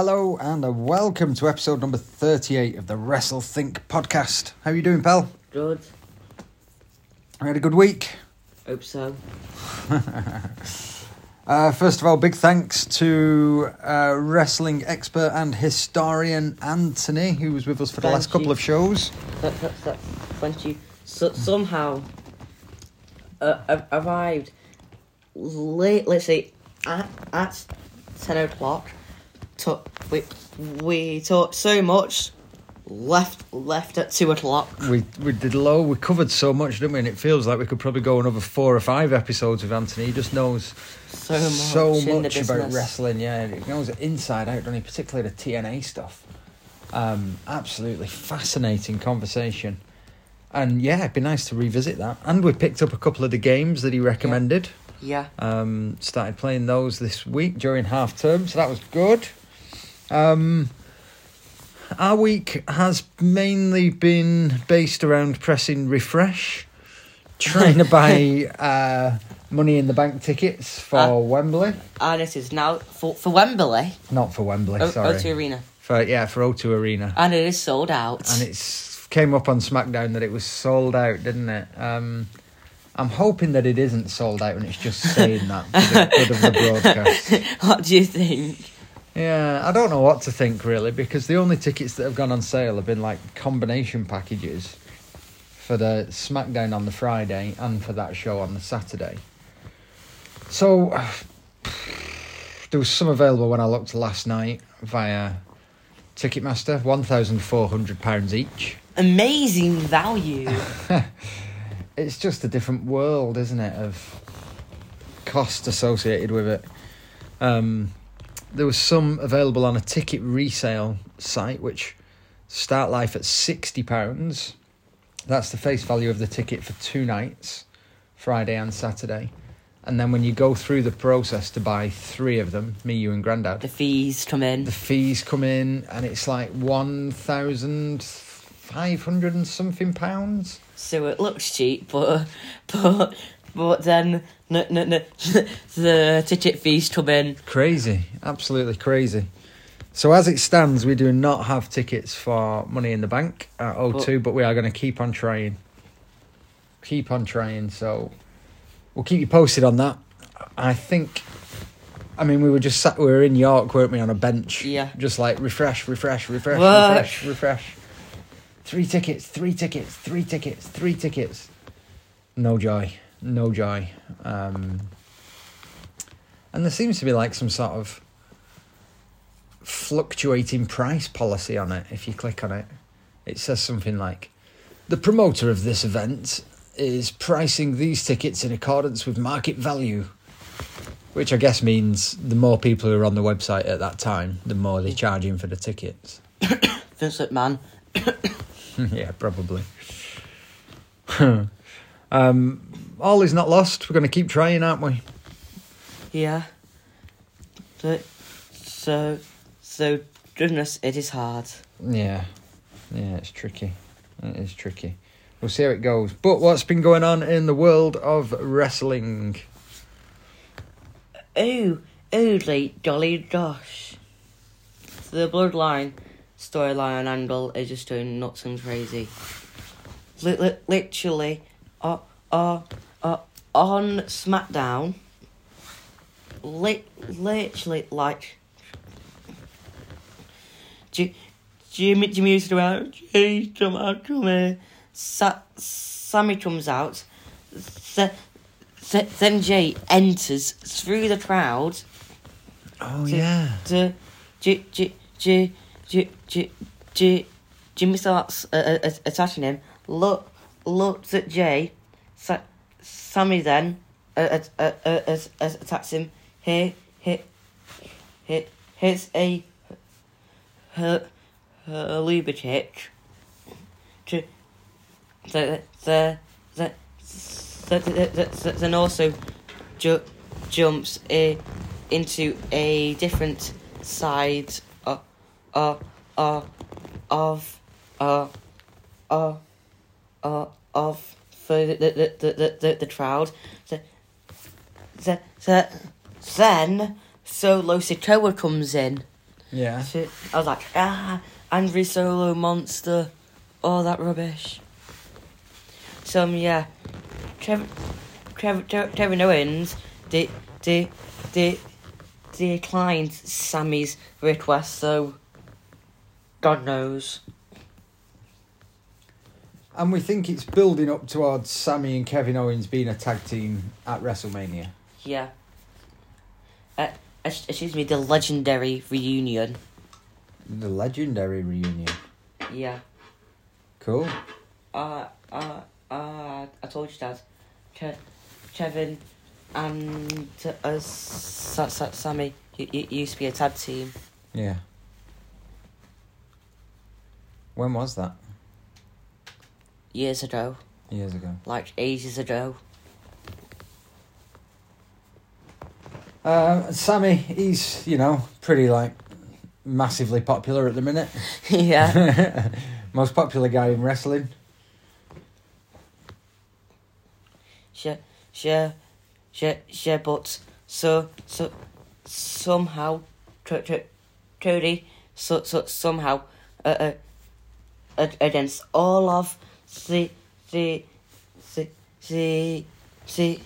Hello and welcome to episode number 38 of the Wrestle Think podcast. How are you doing, pal? Good. I had a good week. Hope so. Uh, first of all, big thanks to uh, wrestling expert and historian Anthony, who was with us for the Thank last couple you. of shows. That, that, that, thank you. So, somehow uh, arrived late, let's say, at, at 10 o'clock. To, we, we talked so much, left left at 2 o'clock. We we did low. We covered so much, didn't we? And it feels like we could probably go another four or five episodes with Anthony. He just knows So much, so much about wrestling. Yeah, he knows it inside out, doesn't he? Particularly the TNA stuff. Um, absolutely fascinating conversation. And yeah, it'd be nice to revisit that. And we picked up a couple of the games that he recommended. Yeah. Um, started playing those this week during half term, so that was good. Um, our week has mainly been based around pressing refresh, trying to buy uh, money in the bank tickets for Ah. Wembley. And it is now for, for Wembley, Not for Wembley, O- sorry. O2 Arena. For yeah, for O2 Arena. And it is sold out. and it came up on SmackDown that it was sold out, didn't it? Um, I'm hoping that it isn't sold out and it's just saying that for the good of the broadcast. what do you think? Yeah, I don't know what to think really because the only tickets that have gone on sale have been like combination packages for the SmackDown on the Friday and for that show on the Saturday. So there was some available when I looked last night via Ticketmaster, one thousand four hundred pounds each. Amazing value. It's just a different world, isn't it, of cost associated with it. Um, there was some available on a ticket resale site, which start life at sixty pounds. That's the face value of the ticket for two nights, Friday and Saturday. And then when you go through the process to buy three of them, me, you, and Grandad, the fees come in. the fees come in, and it's like one thousand five hundred and something pounds. So it looks cheap, but but but then no, no, no, the ticket fees come in. Crazy, absolutely crazy. So as it stands, we do not have tickets for Money in the Bank at O2, but we are going to keep on trying. Keep on trying. So we'll keep you posted on that. I think. I mean, we were just sat. We were in York, weren't we, on a bench? Yeah. Just like refresh, refresh, refresh, What? refresh, refresh. Three tickets, three tickets, three tickets, three tickets. No joy, no joy. Um, and there seems to be like some sort of fluctuating price policy on it. If you click on it, it says something like the promoter of this event is pricing these tickets in accordance with market value. Which I guess means the more people who are on the website at that time, the more they're charging for the tickets. Vince Man. yeah, probably. um, all is not lost. We're going to keep trying, aren't we? Yeah. So so so goodness, it is hard. Yeah, yeah, it's tricky. It is tricky. We'll see how it goes. But what's been going on in the world of wrestling? Oh, oh, like golly gosh. The bloodline storyline and angle is just going nuts and crazy. Li- literally, uh, uh, uh, on SmackDown, li- literally, like, J- Jimmy, Jimmy used to out, Jay, come out, come here. Sa- Sami comes out, th- th- then Jay enters through the crowd Oh to, yeah, to J, J, J, J, J, J, Jimmy starts uh, uh, uh, attacking him. Look, looks at Jay. Sa- Sami then uh, uh, uh, uh, attacks him. Hit, hit, hit, hits a kick. To the the the the, the, the, then also ju- jumps uh, into a different side of uh, uh, of uh, uh, uh, of for the the the the, the, the crowd. The, the, the, then Solo Sikoa comes in Yeah. Shit. I was like, ah, angry solo monster, all that rubbish. So um, yeah, Trevor, Trevor, Trevor, Trevor Owens did, did, did, declined Sami's request. So, God knows. And we think it's building up towards Sami and Kevin Owens being a tag team at WrestleMania. Yeah. Uh, excuse me, the legendary reunion. The legendary reunion. Yeah. Cool. Uh, uh, uh, I told you, Dad. Ke- Kevin and uh, Sa- Sa- Sami y- y- used to be a tag team. Yeah. When was that? Years ago, Years ago. like ages ago. Uh, Sami, he's, you know, pretty, like, massively popular at the minute. yeah. Most popular guy in wrestling. Sure, sure, sure, sure, but so, so, somehow, tr- tr- Trudy, so, so, somehow, uh, uh, against all of the, see, see, see, see,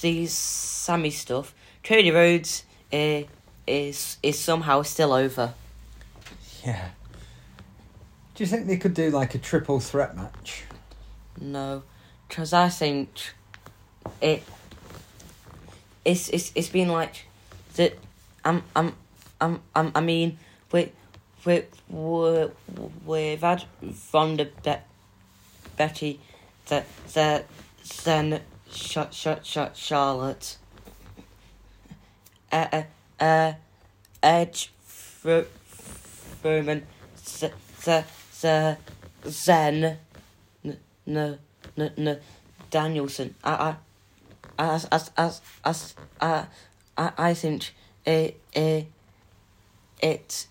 the Sami stuff, Trudy Rhodes, uh, is, is somehow still over. Yeah. Do you think they could do, like, a triple threat match? No, because I think it. It's it's it's been like that. I'm I'm I'm I'm I mean we we we we've had Ronda Be- Betty that that then shot shot shot Charlotte. Uh uh uh Edge Roman Z Z Z Zayn n n n n Danielson. I I as as as as I I I think it it it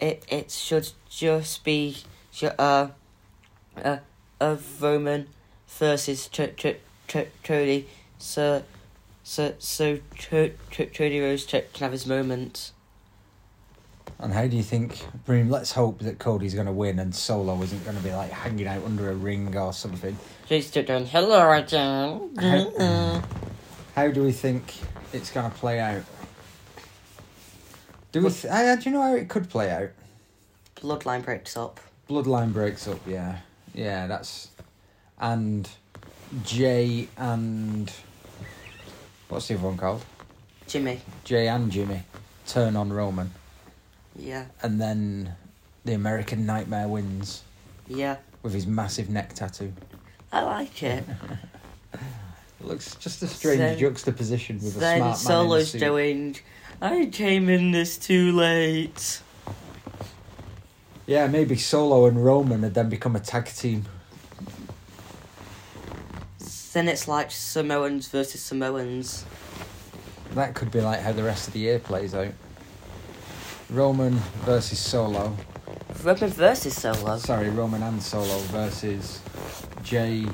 it it should just be uh uh a Roman versus Tr Tr Tr Trudy. So so so Tr Rose can have his moment. And how do you think? Mean, let's hope that Cody's going to win and Solo isn't going to be like hanging out under a ring or something. Still doing hello again. Mm-mm. How do we think it's going to play out? Do we? Th- uh, do you know how it could play out? Bloodline breaks up. Bloodline breaks up. Yeah, yeah. That's and Jay and what's the other one called? Jimmy. Jay and Jimmy turn on Roman, Yeah. and then the American Nightmare wins Yeah. with his massive neck tattoo. I like it. It looks just a strange Then- juxtaposition with a smart man a Solo's doing. I came in this too late. Yeah, maybe Solo and Roman had then become a tag team. Then it's like Samoans versus Samoans. That could be like how the rest of the year plays out. Roman versus Solo. Roman versus Solo. Sorry, Roman and Solo versus Jay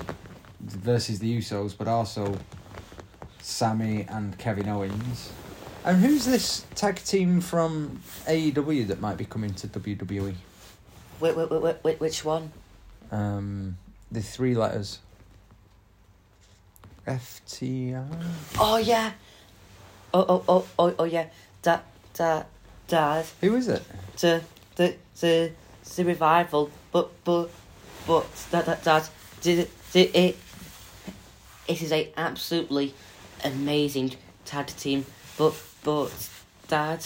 versus the Usos, but also Sami and Kevin Owens. And who's this tag team from AEW that might be coming to WWE? Wait, wait, wait, wait, wait, which one? Um, the three letters. FTR. Oh yeah. Oh oh oh oh oh yeah. That that dad. Who is it? The the the the revival. But but but that that that did did it. It is a absolutely amazing tag team. But but dad.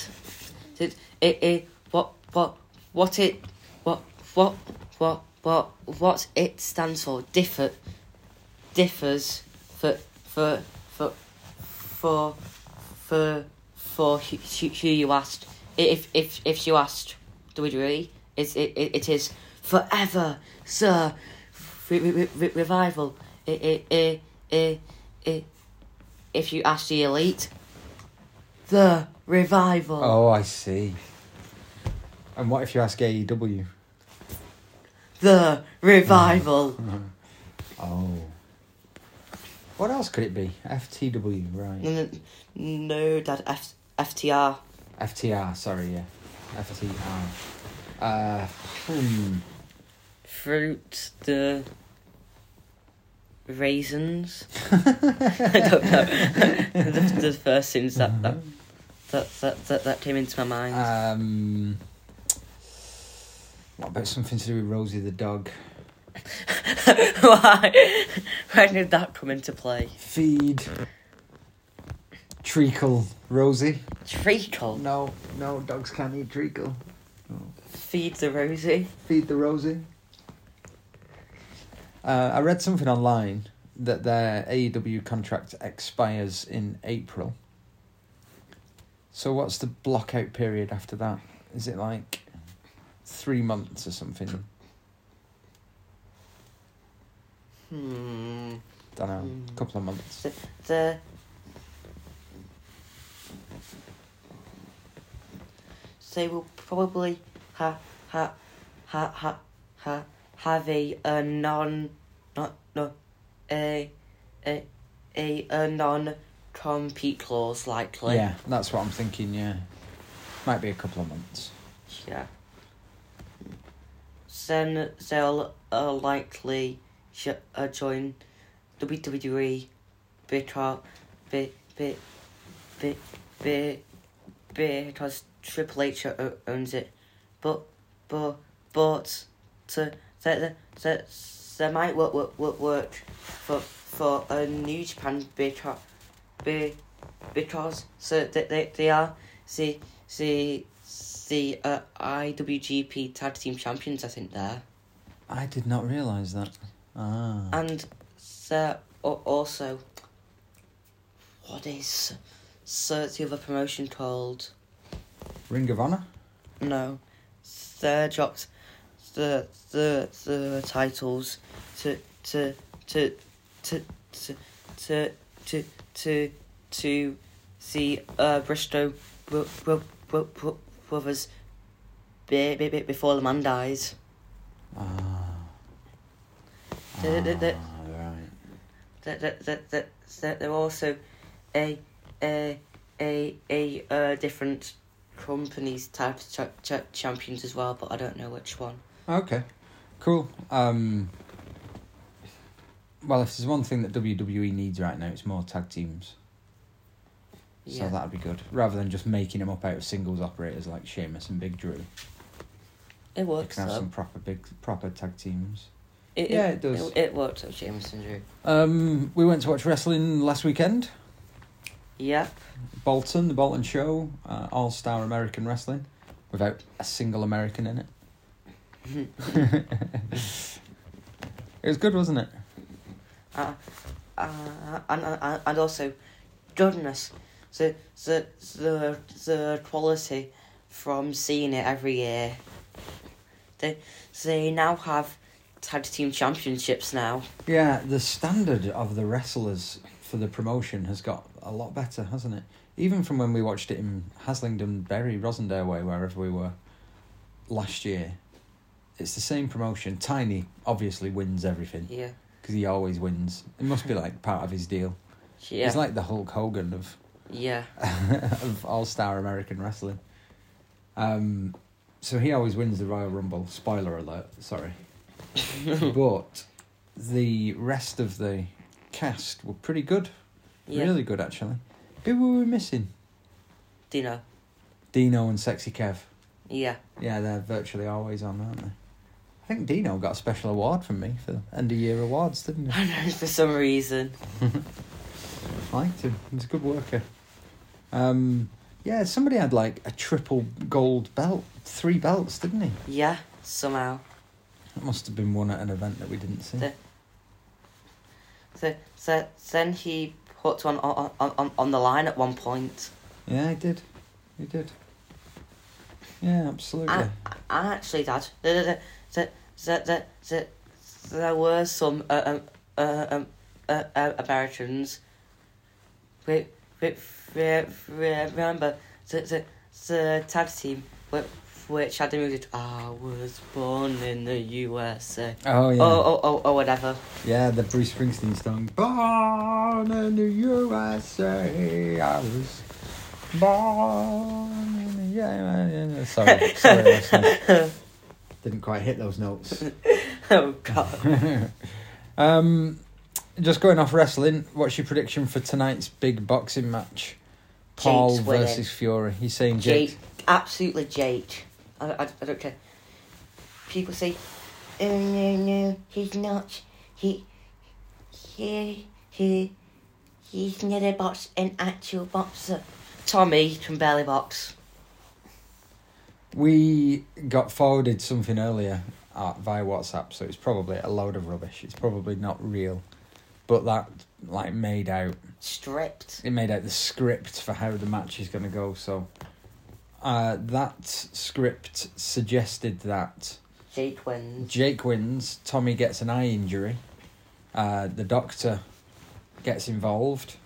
It it, it what what what it what what what what what it stands for differ differs for for for for for for who, who you asked. If if if you asked, do we agree? It's it, it, is forever, sir. Re, re, re, revival. It, it, it, it, if you ask the elite, the revival. Oh, I see. And what if you ask AEW? The revival. Oh. What else could it be? FTW, right. no, no, Dad. F, FTR. FTR, sorry, yeah. FTR. Uh, hmm. Fruit the raisins. I don't know. the, the first things that that, that that that that came into my mind. Um, what about something to do with Rosie the dog? Why? Why did that come into play? Feed. Treacle Rosie. Treacle. No, no, dogs can't eat treacle. Feed the Rosie. Feed the Rosie. Uh, I read something online that their AEW contract expires in April. So what's the blockout period after that? Is it like three months or something? Hmm. Don't know. Hmm. A couple of months. The, the they will probably ha ha ha ha ha have a, a non not no a a a, a non compete clause likely. Yeah, that's what I'm thinking. Yeah, might be a couple of months. Yeah. Then they'll uh, likely sh- uh, join WWE because be, be, be, be, because Triple H owns it. But but but to that that that might work work work, work for for a New Japan because be, because so that they, they are see see the uh, IWGP Tag Team Champions, I think, there. I did not realise that. Ah. And there also. What is. So the other promotion called. Ring of Honor? No. They dropped the the the titles to to to to to to to to to the uh Briscoe bro- bro- bro- brothers be, be, be, before the man dies. Ah. The- Ah, right. that that that that, that they're also a a a a uh, different companies type of cha- cha- champions as well, but I don't know which one. Okay, cool. Um, well, if there's one thing that WWE needs right now, it's more tag teams. So Yeah, that'd be good, rather than just making them up out of singles operators like Sheamus and Big Drew. it works. You can have some proper big, proper tag teams. It, Yeah, it does. It, it works with James and Drew. Um, we went to watch wrestling last weekend. Yep. Bolton, the Bolton Show, uh, All Star American Wrestling, without a single American in it. it was good, wasn't it? uh, uh, and, and and also, goodness, the the the the quality from seeing it every year. They they now have tag team championships now. Yeah, the standard of the wrestlers for the promotion has got a lot better, hasn't it? Even from when we watched it in Haslingden, Bury, Rossendale way, wherever we were last year. It's the same promotion. Tiny obviously wins everything Yeah. because he always wins. It must be like part of his deal. Yeah. He's like the Hulk Hogan of yeah. of All Star American Wrestling. Um, so he always wins the Royal Rumble. Spoiler alert, sorry. but the rest of the cast were pretty good. Yeah. Really good, actually. Who were we missing? Dino. Dino and Sexy Kev. Yeah. Yeah, they're virtually always on, aren't they? I think Dino got a special award from me for end of year awards, didn't he? I know for some reason. I liked him. He's a good worker. Um, yeah, somebody had like a triple gold belt, three belts, didn't he? Yeah. Somehow. That must have been one at an event that we didn't see. The- So, so then he put one on, on, on, on the line at one point. Yeah, he did. He did. Yeah, absolutely. And, and actually, Dad, the, the, the, the, the, the, there were some uh, um, uh, um, uh, uh, Americans. We remember the, the, the tag team which, had the music, I was born in the USA. oh yeah, Oh, oh, oh, oh, whatever. yeah, the Bruce Springsteen song. Born in the USA, I was Born, yeah, yeah, yeah. Sorry, sorry, listeners. Didn't quite hit those notes. oh god. Um, just going off wrestling. What's your prediction for tonight's big boxing match? Paul Jake's winning. versus Fury. He's saying Jake. Jake, absolutely Jake. I, I, I don't care. People say, oh no, no, he's not. He, he, he, he's not a box, an actual boxer. Tommy can barely box. We got forwarded something earlier uh, via WhatsApp, so it's probably a load of rubbish. It's probably not real, but that like made out Stripped. it made out the script for how the match is going to go. So uh, that script suggested that Jake wins. Jake wins, Tommy gets an eye injury, uh, the doctor gets involved,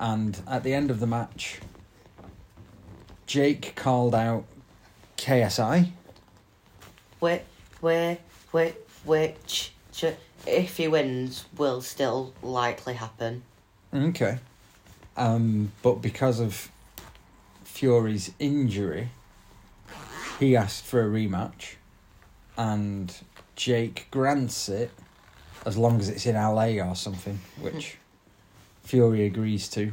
and at the end of the match, Jake called out KSI. Where, where, where, which, ch- if he wins, will still likely happen. Okay. Um, but because of Fury's injury, he asked for a rematch, and Jake grants it as long as it's in LA or something, which Fury agrees to.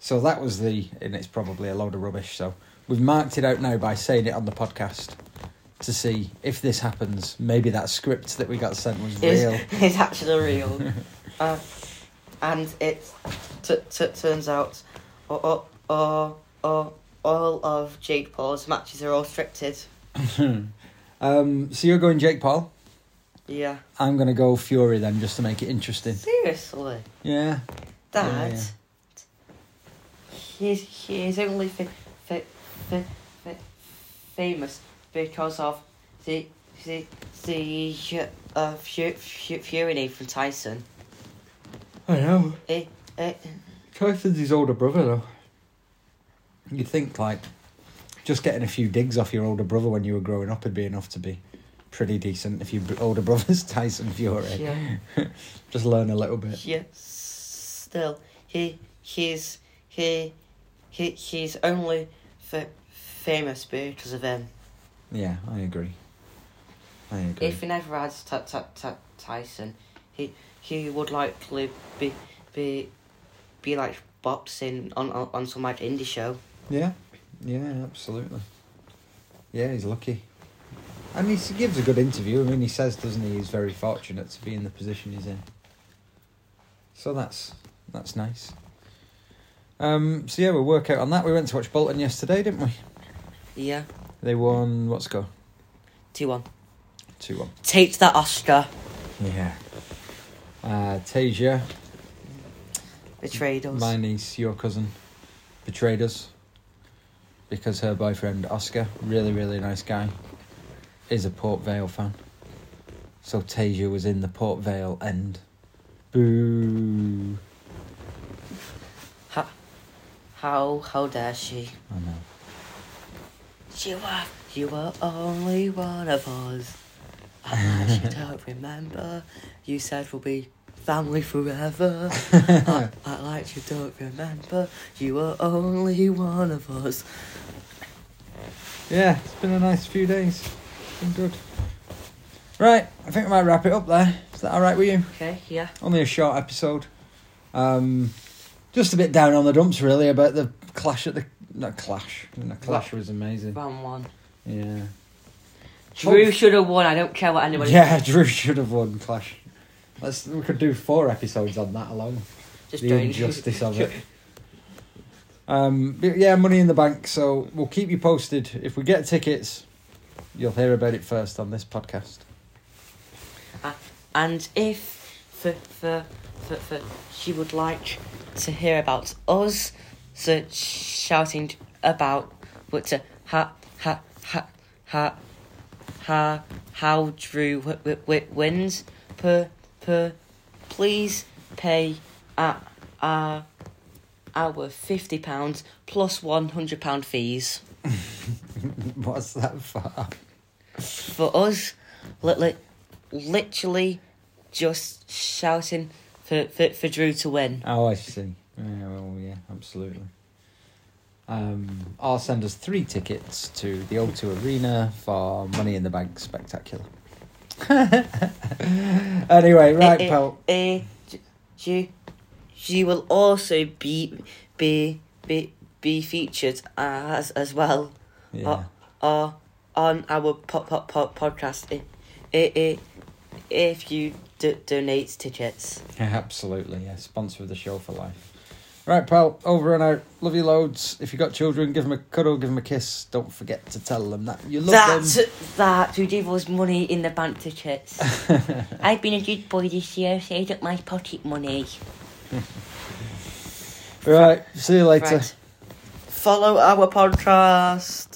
So that was the, and it's probably a load of rubbish. So we've marked it out now by saying it on the podcast to see if this happens. Maybe that script that we got sent was real. Is actually real. uh, and it t- t- turns out uh, uh, uh, all of Jake Paul's matches are all scripted. um, so you're going Jake Paul. Yeah. I'm gonna go Fury then, just to make it interesting. Seriously? Yeah. Dad? Yeah, He's, he's only fa- fa- fa- famous because of the, the, the uh, Fu- Fu- Fury from Tyson. I know. It, it, Tyson's his older brother, though. You'd think like just getting a few digs off your older brother when you were growing up would be enough to be pretty decent. If your older brother's Tyson Fury, yeah. just learn a little bit. Yeah, still, he he's he he he's only f- famous because of him. Yeah, I agree. I agree. If he never had t- t- t- Tyson, he he would likely be be be like boxing on on, on some like indie show. Yeah, yeah, absolutely. Yeah, he's lucky. And he gives a good interview. I mean, he says, doesn't he, he's very fortunate to be in the position he's in. So that's that's nice. Um, so yeah, we'll work out on that. We went to watch Bolton yesterday, didn't we? Yeah, They won, what's go? two one. 2 1. Take that Oscar. Yeah. Uh, Tasia, Betrayed us. my niece, your cousin, betrayed us because her boyfriend Oscar, really really nice guy, is a Port Vale fan. So Tasia was in the Port Vale end. Boo! How how how dare she? I know. You were, you were only one of us. I you don't remember. You said we'll be family forever. I, I like you don't remember. You were only one of us. Yeah, it's been a nice few days. It's been good. Right, I think we might wrap it up there. Is that all right with you? Okay, yeah. Only a short episode. Um, just a bit down on the dumps, really, about the clash at the not clash. The clash was amazing. Round one. Yeah. Drew should have won. I don't care what anybody. Yeah, Drew should have won Clash. Let's we could do four episodes on that alone. Just the don't. injustice of it. Um, but yeah, money in the bank. So we'll keep you posted if we get tickets. You'll hear about it first on this podcast. And if for for for, for she would like to hear about us, so shouting about what to ha ha ha ha ha how Drew w- w- w- wins per per please pay at uh, our fifty pounds plus one hundred pound fees What's that for? for us. Li- li- literally just shouting for, for, for Drew to win. Oh, I see. Yeah, well, yeah, absolutely. Um, or send us three tickets to the O2 Arena for Money in the Bank Spectacular. anyway, right, Eh, eh, pal. eh, she, she will also be be be be featured as as well Yeah. uh, on our pop pop pop podcast. I, if you d- donate tickets. Absolutely, yeah. Sponsor of the show for life. Right, pal, over and out. Love you loads. If you've got children, give them a cuddle, give them a kiss. Don't forget to tell them that you love them. That that who gave us money in the bank them. I've been a good boy this year, saved up my pocket money. right, see you later. Right. Follow our podcast.